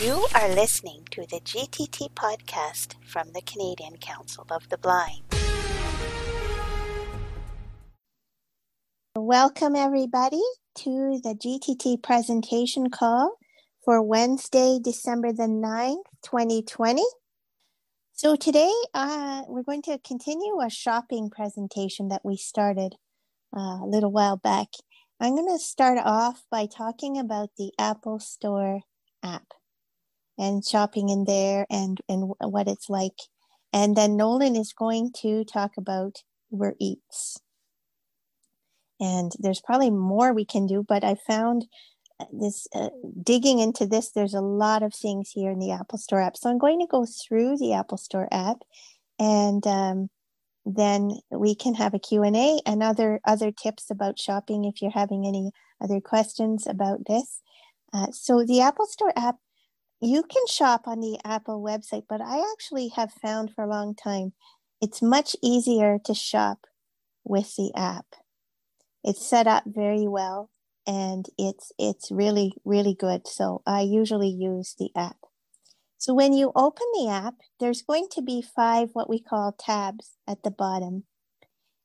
You are listening to the GTT podcast from the Canadian Council of the Blind. Welcome, everybody, to the GTT presentation call for Wednesday, December the 9th, 2020. So, today uh, we're going to continue a shopping presentation that we started uh, a little while back. I'm going to start off by talking about the Apple Store app and shopping in there and, and what it's like. And then Nolan is going to talk about Uber Eats. And there's probably more we can do, but I found uh, this uh, digging into this, there's a lot of things here in the Apple Store app. So I'm going to go through the Apple Store app and um, then we can have a q&a and other other tips about shopping if you're having any other questions about this uh, so the apple store app you can shop on the apple website but i actually have found for a long time it's much easier to shop with the app it's set up very well and it's it's really really good so i usually use the app so when you open the app, there's going to be five what we call tabs at the bottom.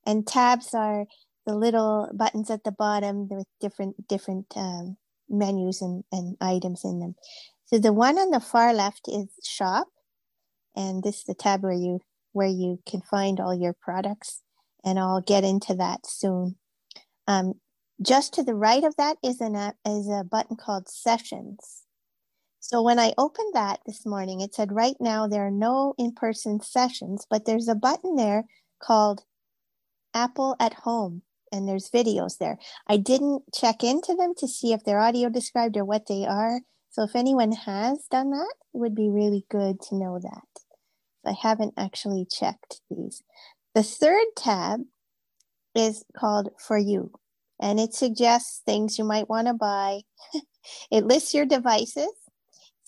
And tabs are the little buttons at the bottom with different different um, menus and, and items in them. So the one on the far left is shop, and this is the tab where you where you can find all your products, and I'll get into that soon. Um, just to the right of that is an app, is a button called sessions. So when I opened that this morning, it said right now there are no in person sessions, but there's a button there called Apple at Home, and there's videos there. I didn't check into them to see if they're audio described or what they are. So if anyone has done that, it would be really good to know that. I haven't actually checked these. The third tab is called For You, and it suggests things you might want to buy. it lists your devices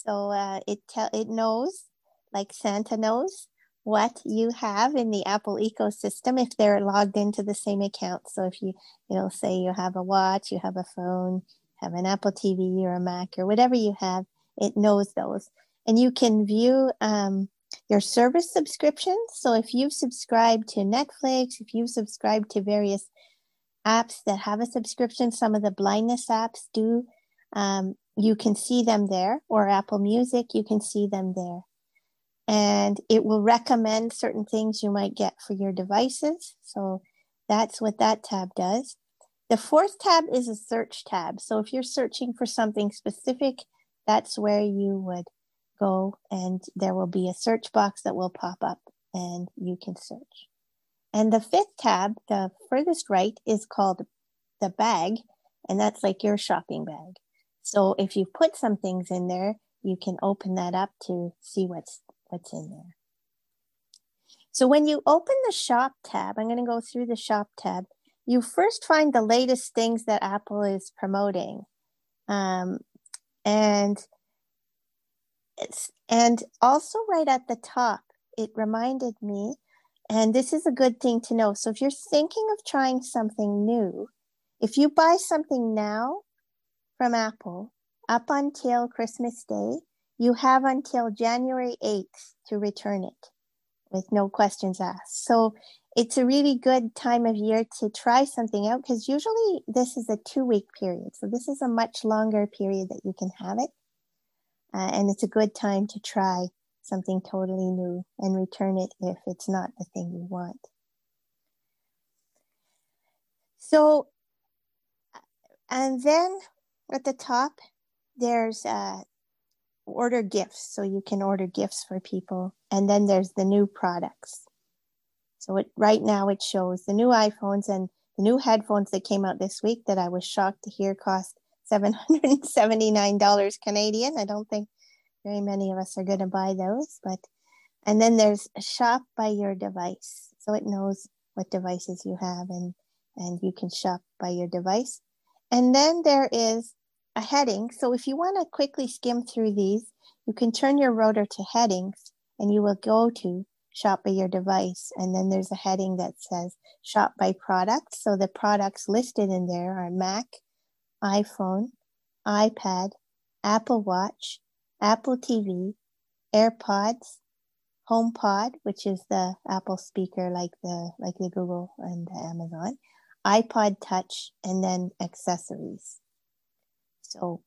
so uh, it tell it knows, like Santa knows, what you have in the Apple ecosystem if they're logged into the same account. So if you, it'll say you have a watch, you have a phone, have an Apple TV or a Mac or whatever you have, it knows those. And you can view um, your service subscriptions. So if you've subscribed to Netflix, if you've subscribed to various apps that have a subscription, some of the blindness apps do. Um, you can see them there, or Apple Music, you can see them there. And it will recommend certain things you might get for your devices. So that's what that tab does. The fourth tab is a search tab. So if you're searching for something specific, that's where you would go, and there will be a search box that will pop up and you can search. And the fifth tab, the furthest right, is called the bag, and that's like your shopping bag. So if you put some things in there, you can open that up to see what's what's in there. So when you open the shop tab, I'm going to go through the shop tab. You first find the latest things that Apple is promoting, um, and it's and also right at the top, it reminded me, and this is a good thing to know. So if you're thinking of trying something new, if you buy something now, from Apple up until Christmas Day, you have until January 8th to return it with no questions asked. So it's a really good time of year to try something out because usually this is a two week period. So this is a much longer period that you can have it. Uh, and it's a good time to try something totally new and return it if it's not the thing you want. So, and then at the top, there's uh, order gifts. So you can order gifts for people. And then there's the new products. So it, right now it shows the new iPhones and the new headphones that came out this week that I was shocked to hear cost $779 Canadian. I don't think very many of us are going to buy those, but and then there's shop by your device. So it knows what devices you have and and you can shop by your device. And then there is a heading. So if you want to quickly skim through these, you can turn your rotor to headings and you will go to shop by your device. And then there's a heading that says shop by product. So the products listed in there are Mac, iPhone, iPad, Apple Watch, Apple TV, AirPods, HomePod, which is the Apple speaker like the like the Google and the Amazon, iPod Touch, and then accessories. So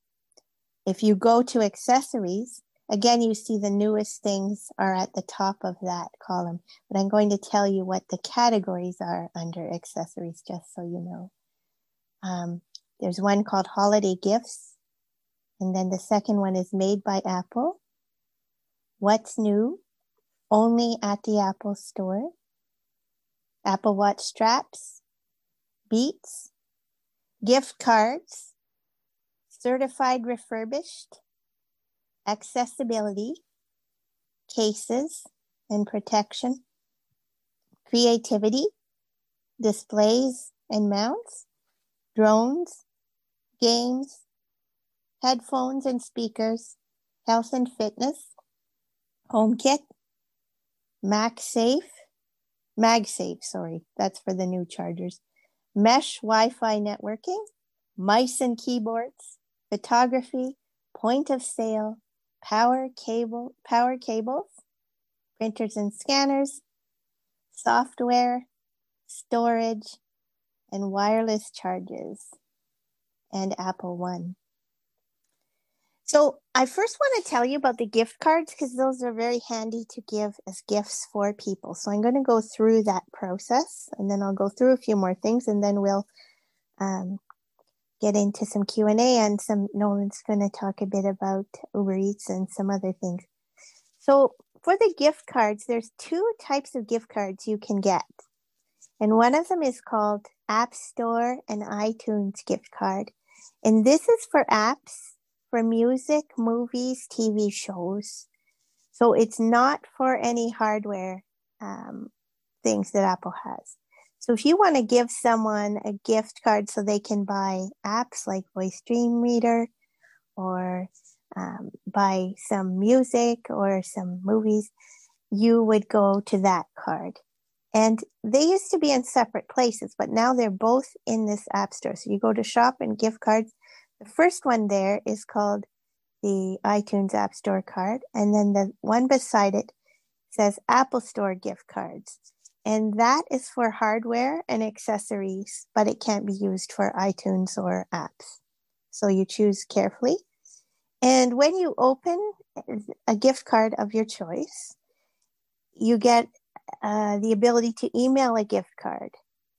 if you go to accessories, again, you see the newest things are at the top of that column, but I'm going to tell you what the categories are under accessories, just so you know. Um, there's one called holiday gifts. And then the second one is made by Apple. What's new? Only at the Apple store. Apple Watch straps, beats, gift cards, certified refurbished, accessibility, cases and protection, creativity, displays and mounts, drones, games, headphones and speakers, health and fitness, HomeKit, MagSafe, MagSafe, sorry, that's for the new chargers, mesh Wi-Fi networking, mice and keyboards, photography, point of sale, power cable, power cables, printers and scanners, software, storage, and wireless charges, and Apple One. So I first want to tell you about the gift cards because those are very handy to give as gifts for people. So I'm going to go through that process and then I'll go through a few more things and then we'll um, get into some Q&A and some Nolan's going to talk a bit about Uber Eats and some other things. So for the gift cards, there's two types of gift cards you can get. And one of them is called App Store and iTunes gift card. And this is for apps for music, movies, TV shows. So it's not for any hardware um, things that Apple has. So if you want to give someone a gift card so they can buy apps like Voice Dream Reader or um, buy some music or some movies, you would go to that card. And they used to be in separate places, but now they're both in this app store. So you go to shop and gift cards the first one there is called the iTunes App Store card. And then the one beside it says Apple Store gift cards. And that is for hardware and accessories, but it can't be used for iTunes or apps. So you choose carefully. And when you open a gift card of your choice, you get uh, the ability to email a gift card.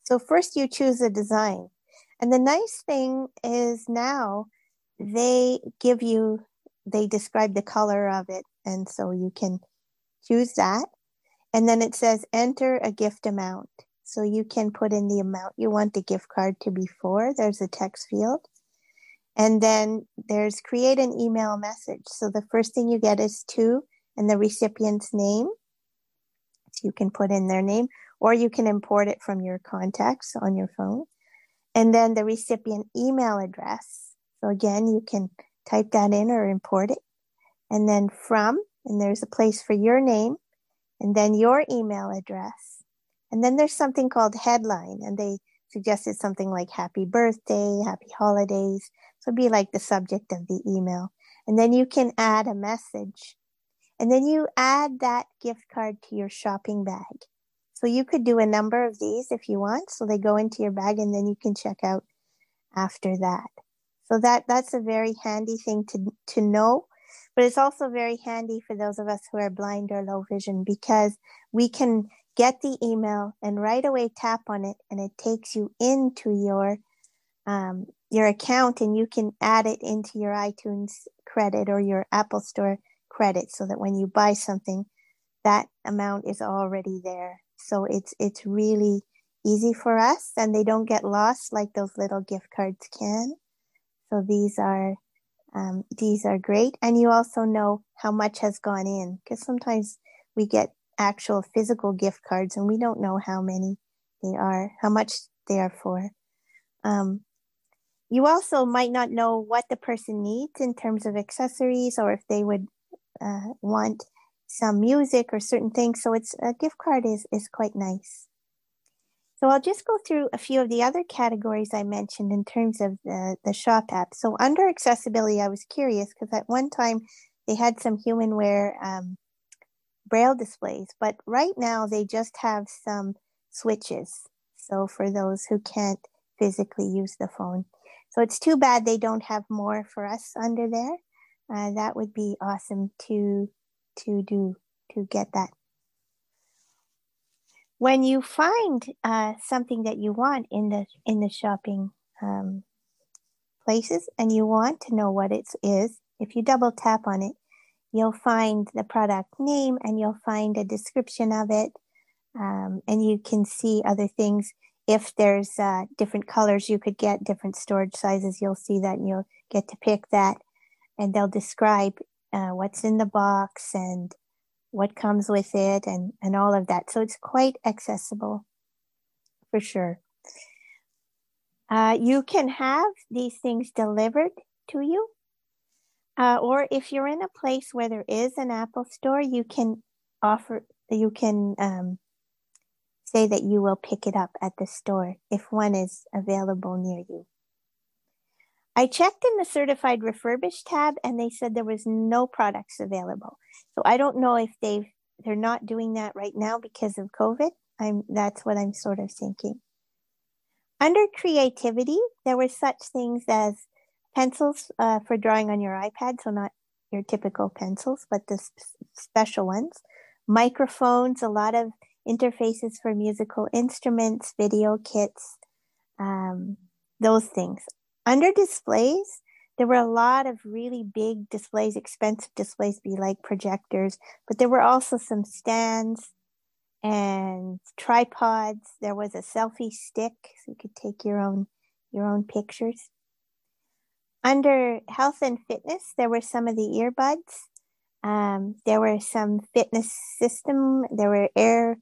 So first you choose a design. And the nice thing is now they give you, they describe the color of it. And so you can choose that. And then it says enter a gift amount. So you can put in the amount you want the gift card to be for. There's a text field. And then there's create an email message. So the first thing you get is to and the recipient's name. So you can put in their name or you can import it from your contacts on your phone and then the recipient email address. So again, you can type that in or import it. And then from, and there's a place for your name and then your email address. And then there's something called headline and they suggested something like happy birthday, happy holidays. So be like the subject of the email. And then you can add a message. And then you add that gift card to your shopping bag. So you could do a number of these if you want. So they go into your bag and then you can check out after that. So that that's a very handy thing to to know, but it's also very handy for those of us who are blind or low vision because we can get the email and right away tap on it and it takes you into your um, your account and you can add it into your iTunes credit or your Apple Store credit so that when you buy something, that amount is already there. So it's it's really easy for us and they don't get lost like those little gift cards can. So these are um, these are great. And you also know how much has gone in because sometimes we get actual physical gift cards and we don't know how many they are, how much they are for. Um, you also might not know what the person needs in terms of accessories or if they would uh, want some music or certain things. So it's a gift card is is quite nice. So I'll just go through a few of the other categories I mentioned in terms of the, the shop app. So under accessibility, I was curious because at one time they had some humanware um, braille displays, but right now they just have some switches. So for those who can't physically use the phone. So it's too bad they don't have more for us under there. Uh, that would be awesome to to do to get that. When you find uh, something that you want in the in the shopping um, places and you want to know what it is, if you double tap on it, you'll find the product name and you'll find a description of it, um, and you can see other things. If there's uh, different colors you could get different storage sizes you'll see that and you'll get to pick that and they'll describe uh, what's in the box and what comes with it and, and all of that so it's quite accessible for sure uh, you can have these things delivered to you uh, or if you're in a place where there is an apple store you can offer you can um, say that you will pick it up at the store if one is available near you. I checked in the certified refurbished tab and they said there was no products available. So I don't know if they've they're not doing that right now because of COVID. I'm that's what I'm sort of thinking. Under creativity, there were such things as pencils uh, for drawing on your iPad, so not your typical pencils, but the sp- special ones. Microphones, a lot of interfaces for musical instruments, video kits, um, those things. Under displays, there were a lot of really big displays, expensive displays, be like projectors, but there were also some stands and tripods. There was a selfie stick, so you could take your own your own pictures. Under health and fitness, there were some of the earbuds. Um, there were some fitness system. There were air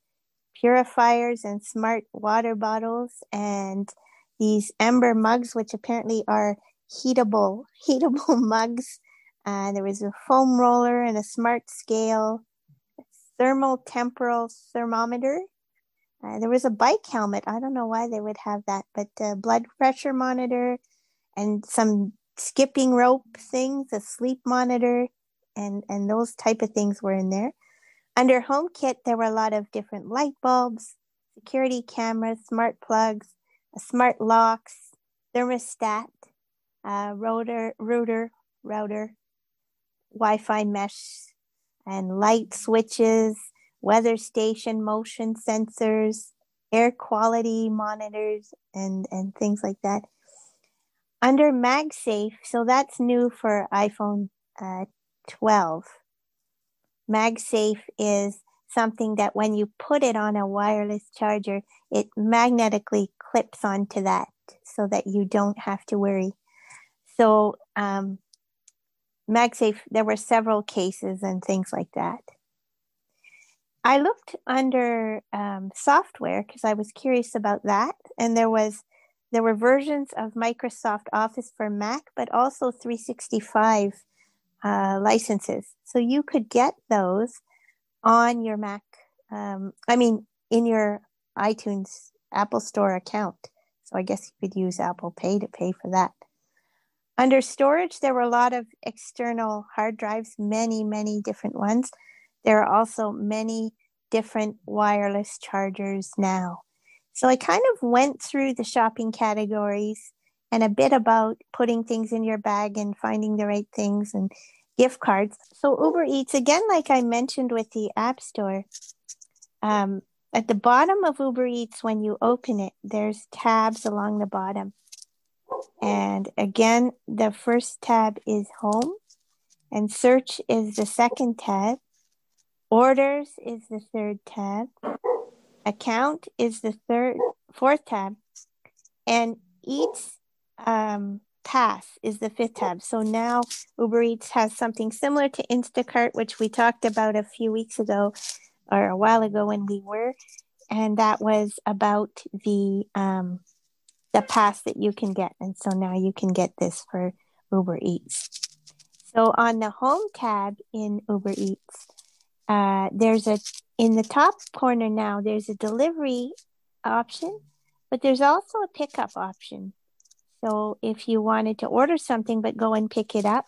purifiers and smart water bottles and these Ember mugs, which apparently are heatable, heatable mugs. Uh, there was a foam roller and a smart scale, thermal temporal thermometer. Uh, there was a bike helmet. I don't know why they would have that, but a blood pressure monitor and some skipping rope things, a sleep monitor, and and those type of things were in there. Under HomeKit, there were a lot of different light bulbs, security cameras, smart plugs, smart locks, thermostat, uh, router, router, router, Wi-Fi mesh, and light switches, weather station motion sensors, air quality monitors, and and things like that. Under MagSafe, so that's new for iPhone uh, 12 MagSafe is something that when you put it on a wireless charger, it magnetically clips onto that so that you don't have to worry. So, um, MagSafe, there were several cases and things like that. I looked under um, software because I was curious about that, and there was there were versions of Microsoft Office for Mac, but also 365 uh, licenses. So you could get those on your Mac. Um, I mean, in your iTunes Apple Store account. So I guess you could use Apple Pay to pay for that. Under storage, there were a lot of external hard drives, many, many different ones. There are also many different wireless chargers now. So I kind of went through the shopping categories and a bit about putting things in your bag and finding the right things and gift cards. So Uber Eats, again, like I mentioned with the App Store, um, at the bottom of Uber Eats, when you open it, there's tabs along the bottom. And again, the first tab is home, and search is the second tab. Orders is the third tab. Account is the third, fourth tab. And Eats um, Pass is the fifth tab. So now Uber Eats has something similar to Instacart, which we talked about a few weeks ago or a while ago when we were, and that was about the um, the pass that you can get. And so now you can get this for Uber Eats. So on the home tab in Uber Eats, uh, there's a in the top corner now. There's a delivery option, but there's also a pickup option. So if you wanted to order something but go and pick it up,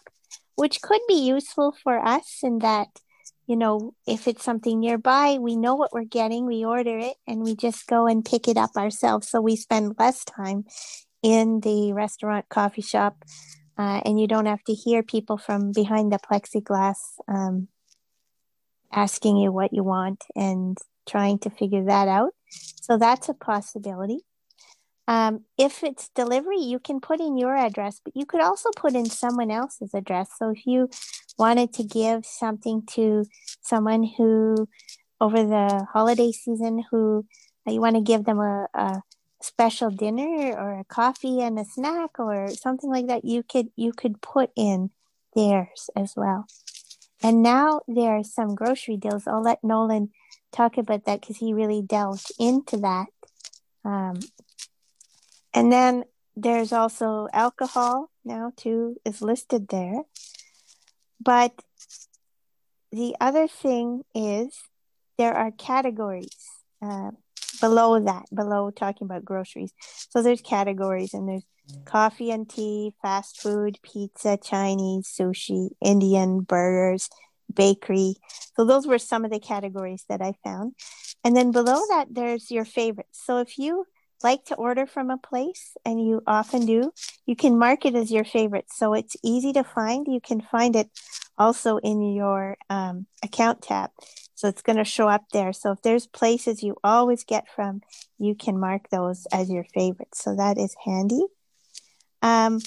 which could be useful for us in that, you know, if it's something nearby, we know what we're getting, we order it, and we just go and pick it up ourselves. So we spend less time in the restaurant, coffee shop, uh, and you don't have to hear people from behind the plexiglass um, asking you what you want and trying to figure that out. So that's a possibility. Um, if it's delivery, you can put in your address, but you could also put in someone else's address. So if you wanted to give something to someone who, over the holiday season, who uh, you want to give them a, a special dinner or a coffee and a snack or something like that, you could you could put in theirs as well. And now there are some grocery deals. I'll let Nolan talk about that because he really delved into that. Um, and then there's also alcohol now too is listed there. But the other thing is there are categories uh, below that, below talking about groceries. So there's categories and there's coffee and tea, fast food, pizza, Chinese, sushi, Indian, burgers, bakery. So those were some of the categories that I found. And then below that, there's your favorites. So if you like to order from a place, and you often do, you can mark it as your favorite. So it's easy to find. You can find it also in your um, account tab. So it's going to show up there. So if there's places you always get from, you can mark those as your favorites. So that is handy. Um,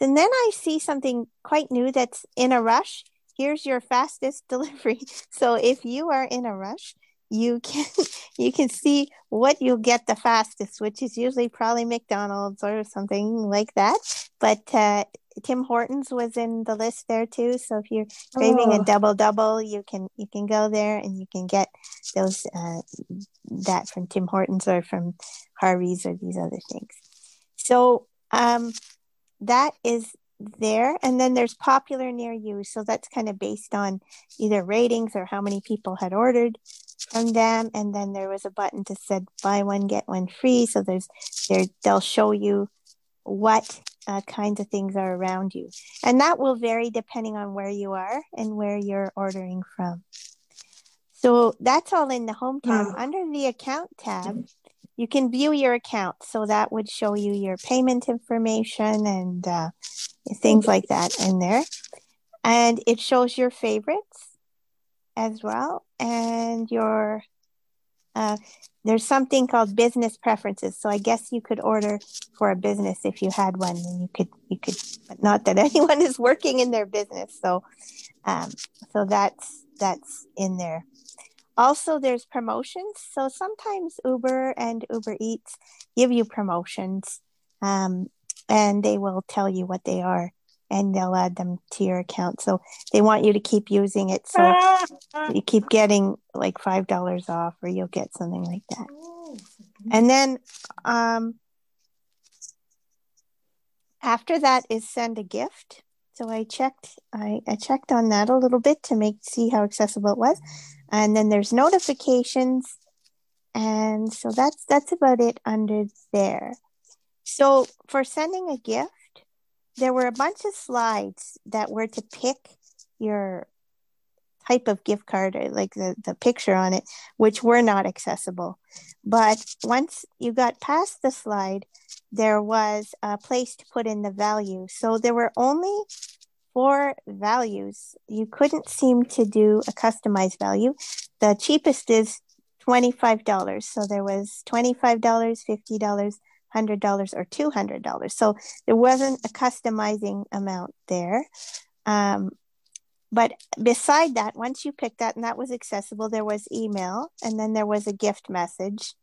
and then I see something quite new that's in a rush. Here's your fastest delivery. So if you are in a rush, you can you can see what you'll get the fastest, which is usually probably McDonald's or something like that. But uh, Tim Hortons was in the list there too. So if you're craving oh. a double double, you can you can go there and you can get those uh, that from Tim Hortons or from Harvey's or these other things. So um, that is there and then there's popular near you so that's kind of based on either ratings or how many people had ordered from them and then there was a button that said buy one get one free. So there's there they'll show you what uh, kinds of things are around you. And that will vary depending on where you are and where you're ordering from. So that's all in the home tab. Under the account tab you can view your account. So that would show you your payment information and uh, things like that in there. And it shows your favorites as well and your uh, there's something called business preferences. So i guess you could order for a business if you had one and you could you could but not that anyone is working in their business. So um, so that's that's in there. Also there's promotions. So sometimes uber and uber eats give you promotions um, and they will tell you what they are and they'll add them to your account. So they want you to keep using it. So you keep getting like $5 off or you'll get something like that. And then um, after that is send a gift. So I checked, I, I checked on that a little bit to make see how accessible it was. And then there's notifications. And so that's that's about it under there. So for sending a gift, there were a bunch of slides that were to pick your type of gift card or like the, the picture on it which were not accessible. But once you got past the slide there was a place to put in the value. So there were only four values. You couldn't seem to do a customized value. The cheapest is $25 so there was $25 $50 $100 or $200. So there wasn't a customizing amount there. Um, but beside that, once you picked that and that was accessible, there was email and then there was a gift message.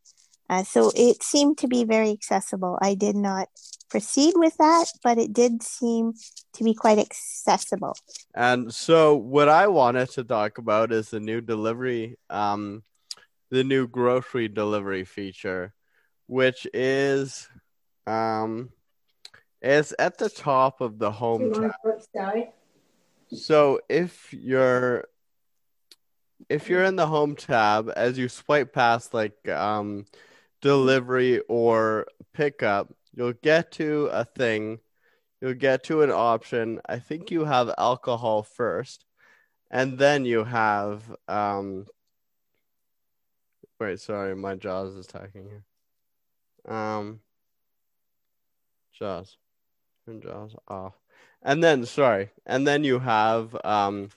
Uh, so it seemed to be very accessible. I did not proceed with that, but it did seem to be quite accessible. And so, what I wanted to talk about is the new delivery, um, the new grocery delivery feature which is um is at the top of the home tab. So if you're if you're in the home tab as you swipe past like um delivery or pickup, you'll get to a thing. you'll get to an option. I think you have alcohol first, and then you have um. Wait, sorry, my jaws is attacking here. Um. Jaws, turn jaws off, and then sorry, and then you have um.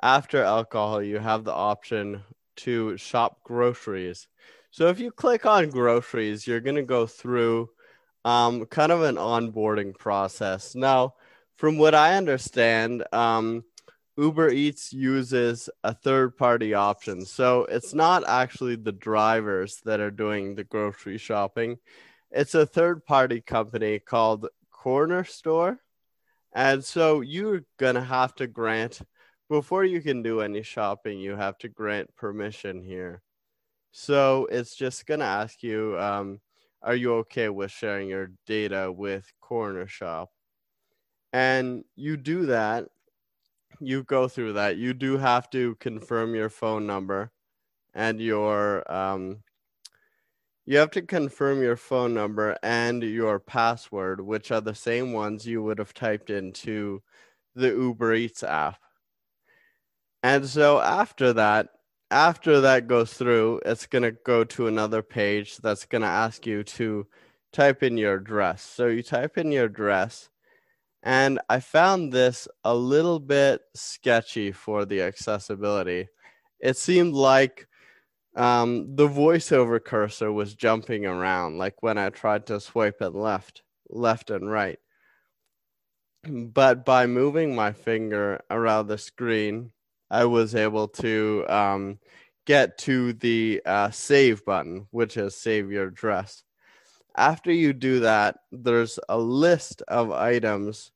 After alcohol, you have the option to shop groceries. So if you click on groceries, you're going to go through um, kind of an onboarding process. Now, from what I understand, um, Uber Eats uses a third party option. So it's not actually the drivers that are doing the grocery shopping, it's a third party company called Corner Store. And so you're going to have to grant, before you can do any shopping, you have to grant permission here. So it's just going to ask you, um, are you okay with sharing your data with Corner Shop? And you do that, you go through that. You do have to confirm your phone number and your um, you have to confirm your phone number and your password, which are the same ones you would have typed into the Uber Eats app. And so after that, after that goes through, it's going to go to another page that's going to ask you to type in your address. So you type in your address, and I found this a little bit sketchy for the accessibility. It seemed like um, the voiceover cursor was jumping around, like when I tried to swipe it left, left and right. But by moving my finger around the screen, I was able to um, get to the uh, save button, which is save your address. After you do that, there's a list of items,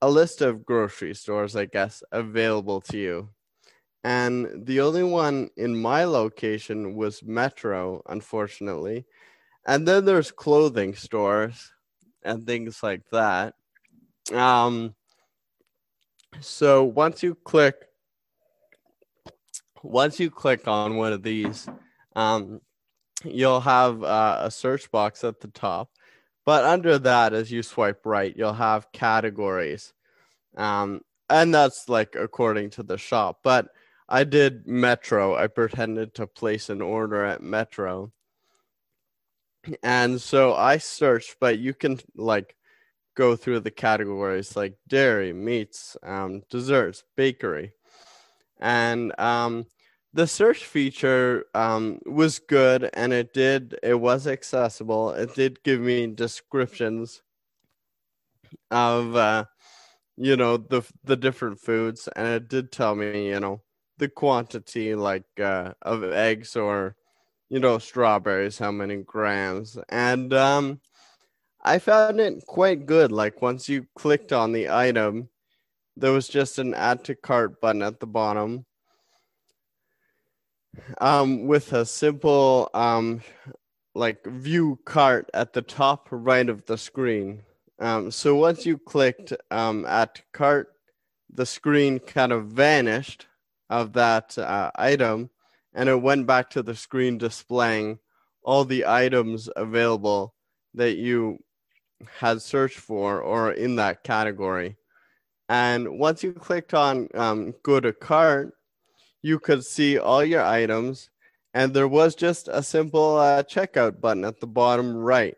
a list of grocery stores, I guess, available to you. And the only one in my location was Metro, unfortunately. And then there's clothing stores and things like that. Um, so once you click once you click on one of these, um, you'll have uh, a search box at the top. But under that, as you swipe right, you'll have categories. Um, and that's like according to the shop. But I did Metro. I pretended to place an order at Metro. And so I searched, but you can like go through the categories like dairy, meats, um, desserts, bakery. And um, the search feature um, was good and it did it was accessible. It did give me descriptions of uh, you know the the different foods and it did tell me you know the quantity like uh, of eggs or you know strawberries how many grams. And um i found it quite good. Like once you clicked on the item there was just an add to cart button at the bottom um, with a simple um, like view cart at the top right of the screen. Um, so once you clicked um, at cart, the screen kind of vanished of that uh, item and it went back to the screen displaying all the items available that you had searched for or in that category. And once you clicked on um, go to cart, you could see all your items, and there was just a simple uh, checkout button at the bottom right.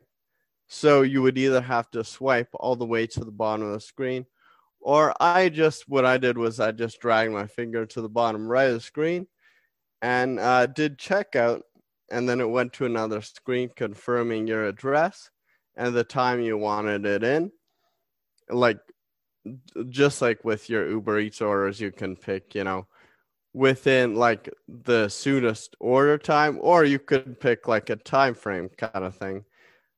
So you would either have to swipe all the way to the bottom of the screen, or I just, what I did was I just dragged my finger to the bottom right of the screen and uh, did checkout. And then it went to another screen confirming your address and the time you wanted it in. Like, just like with your Uber Eats orders, you can pick, you know, within like the soonest order time or you could pick like a time frame kind of thing.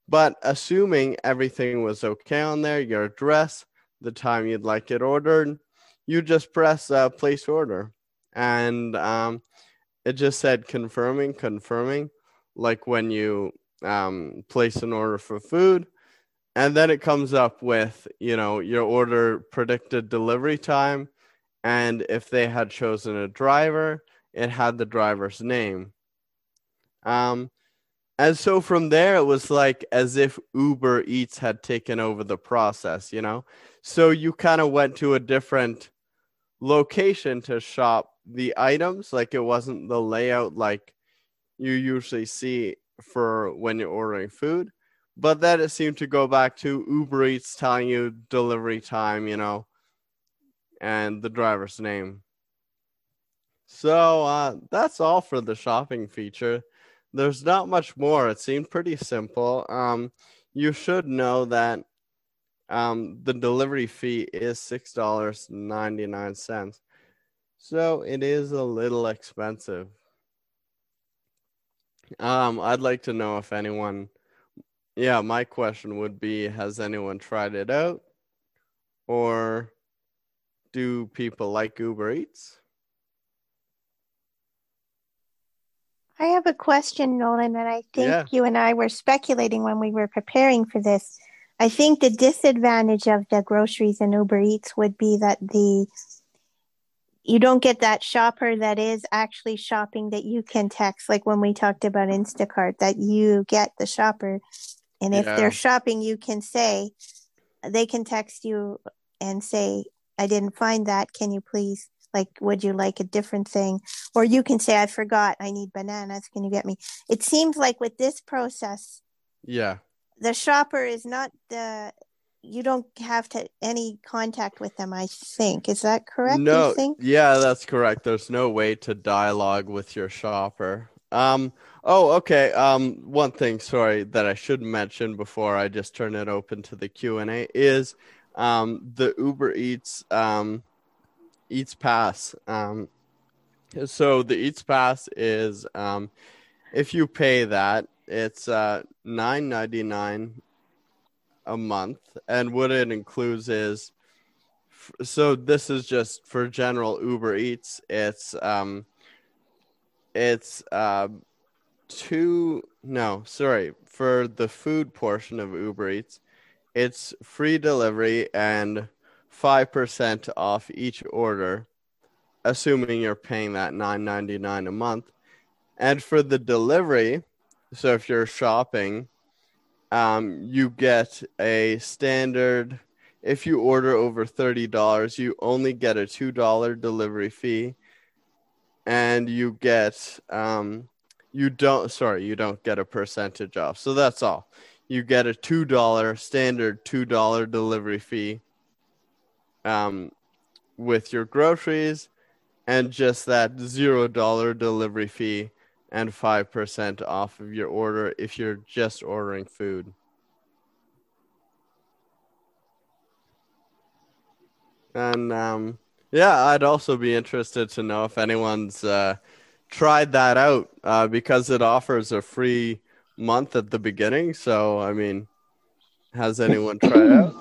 But assuming everything was okay on there your address the time you'd like it ordered you just press uh, place order. And um, it just said confirming confirming like when you um, place an order for food. And then it comes up with you know your order predicted delivery time and if they had chosen a driver, it had the driver's name. Um, and so from there it was like as if uber eats had taken over the process you know? So you kind of went to a different location to shop the items. Like it wasn't the layout like you usually see for when you're ordering food. But then it seemed to go back to uber eats telling you delivery time you know and the driver's name. So uh, that's all for the shopping feature. There's not much more. It seemed pretty simple. Um, you should know that um, the delivery fee is six dollars ninety nine cents, so it is a little expensive. Um, I'd like to know if anyone, yeah, my question would be: Has anyone tried it out, or do people like Uber Eats? I have a question, Nolan, and I think yeah. you and I were speculating when we were preparing for this. I think the disadvantage of the groceries and Uber Eats would be that the you don't get that shopper that is actually shopping that you can text like when we talked about Instacart that you get the shopper and if yeah. they're shopping you can say they can text you and say I didn't find that. Can you please like would you like a different thing? Or you can say I forgot. I need bananas. Can you get me? It seems like with this process yeah. the shopper is not the you don't have to any contact with them i think. Is that correct no. yeah that's correct. There's no way to dialogue with your shopper. Um oh okay. Um one thing sorry that i should mention before i just turn it open to the q&a is um the uber eats um eats pass um so the eats pass is um if you pay that it's uh, nine ninety nine a month, and what it includes is so this is just for general Uber Eats. It's um, it's uh, two no sorry for the food portion of Uber Eats, it's free delivery and five percent off each order, assuming you're paying that nine ninety nine a month. And for the delivery, so if you're shopping, um, you get a standard. If you order over thirty dollars, you only get a two dollar delivery fee, and you get um, you don't sorry you don't get a percentage off. So that's all. You get a two dollar standard two dollar delivery fee. Um, with your groceries, and just that zero dollar delivery fee and 5% off of your order if you're just ordering food. And um, yeah, I'd also be interested to know if anyone's uh, tried that out uh, because it offers a free month at the beginning. So, I mean, has anyone tried out?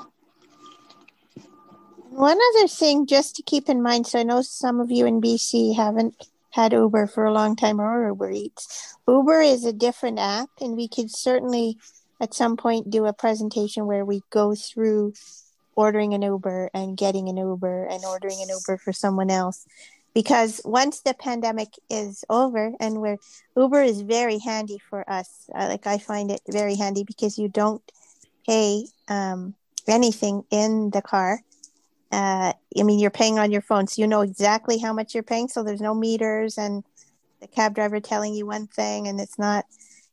One other thing just to keep in mind so I know some of you in BC haven't had Uber for a long time or Uber Eats. Uber is a different app, and we could certainly at some point do a presentation where we go through ordering an Uber and getting an Uber and ordering an Uber for someone else. Because once the pandemic is over, and where Uber is very handy for us, uh, like I find it very handy because you don't pay um, anything in the car uh, I mean, you're paying on your phone, so you know exactly how much you're paying. So there's no meters and the cab driver telling you one thing, and it's not,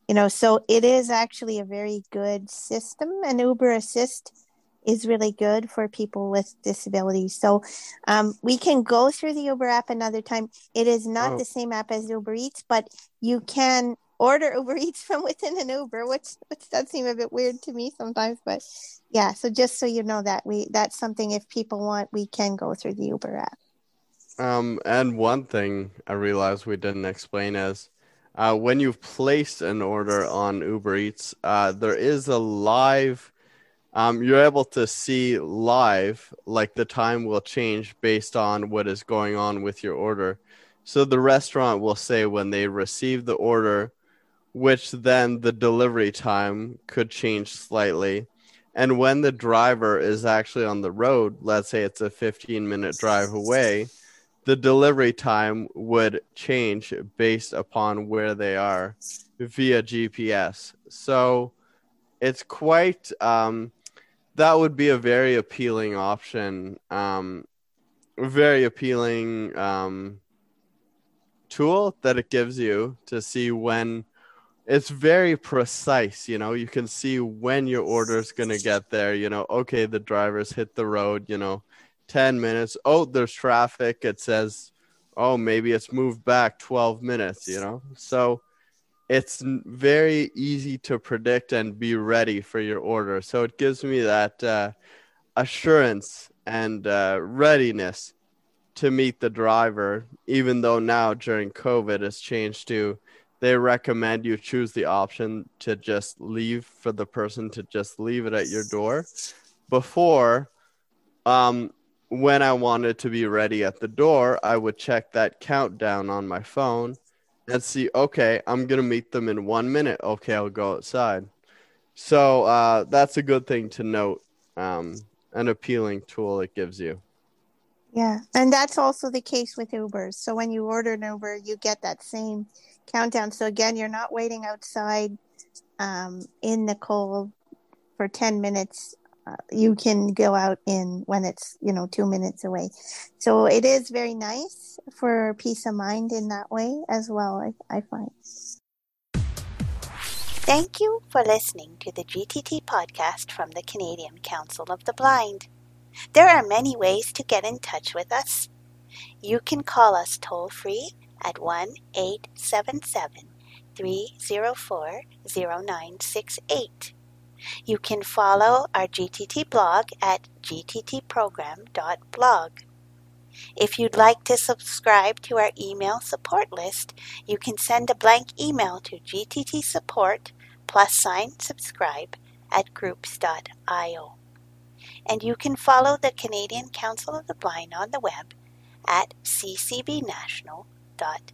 you know. So it is actually a very good system, and Uber Assist is really good for people with disabilities. So um, we can go through the Uber app another time. It is not oh. the same app as Uber Eats, but you can order Uber Eats from within an Uber, which which does seem a bit weird to me sometimes, but yeah. So just so you know that we that's something if people want, we can go through the Uber app. Um, and one thing I realized we didn't explain is uh, when you've placed an order on Uber Eats, uh, there is a live. Um, you're able to see live, like the time will change based on what is going on with your order. So the restaurant will say when they receive the order, which then the delivery time could change slightly. And when the driver is actually on the road, let's say it's a 15 minute drive away, the delivery time would change based upon where they are via GPS. So it's quite um, that would be a very appealing option, um, very appealing um, tool that it gives you to see when it's very precise you know? You can see when your order is going to get there you know? Okay the drivers hit the road you know 10 minutes. Oh there's traffic. It says oh maybe it's moved back 12 minutes you know? So it's very easy to predict and be ready for your order so it gives me that uh, assurance and uh, readiness to meet the driver even though now during covid it's changed to they recommend you choose the option to just leave for the person to just leave it at your door. Before, um, when I wanted to be ready at the door, I would check that countdown on my phone and see, okay, I'm going to meet them in one minute. Okay, I'll go outside. So uh, that's a good thing to note, um, an appealing tool it gives you. Yeah, and that's also the case with Ubers. So when you order an Uber, you get that same countdown. So again, you're not waiting outside um, in the cold for 10 minutes. You can go out in when it's, you know, two minutes away. So it is very nice for peace of mind in that way as well, I, I find. Thank you for listening to the GTT podcast from the Canadian Council of the Blind. There are many ways to get in touch with us. You can call us toll free at 1 877 304 0968. You can follow our GTT blog at gttprogram.blog. If you'd like to subscribe to our email support list, you can send a blank email to gttsupport plus sign subscribe at groups.io. And you can follow the Canadian Council of the Blind on the web at ccbnational.net.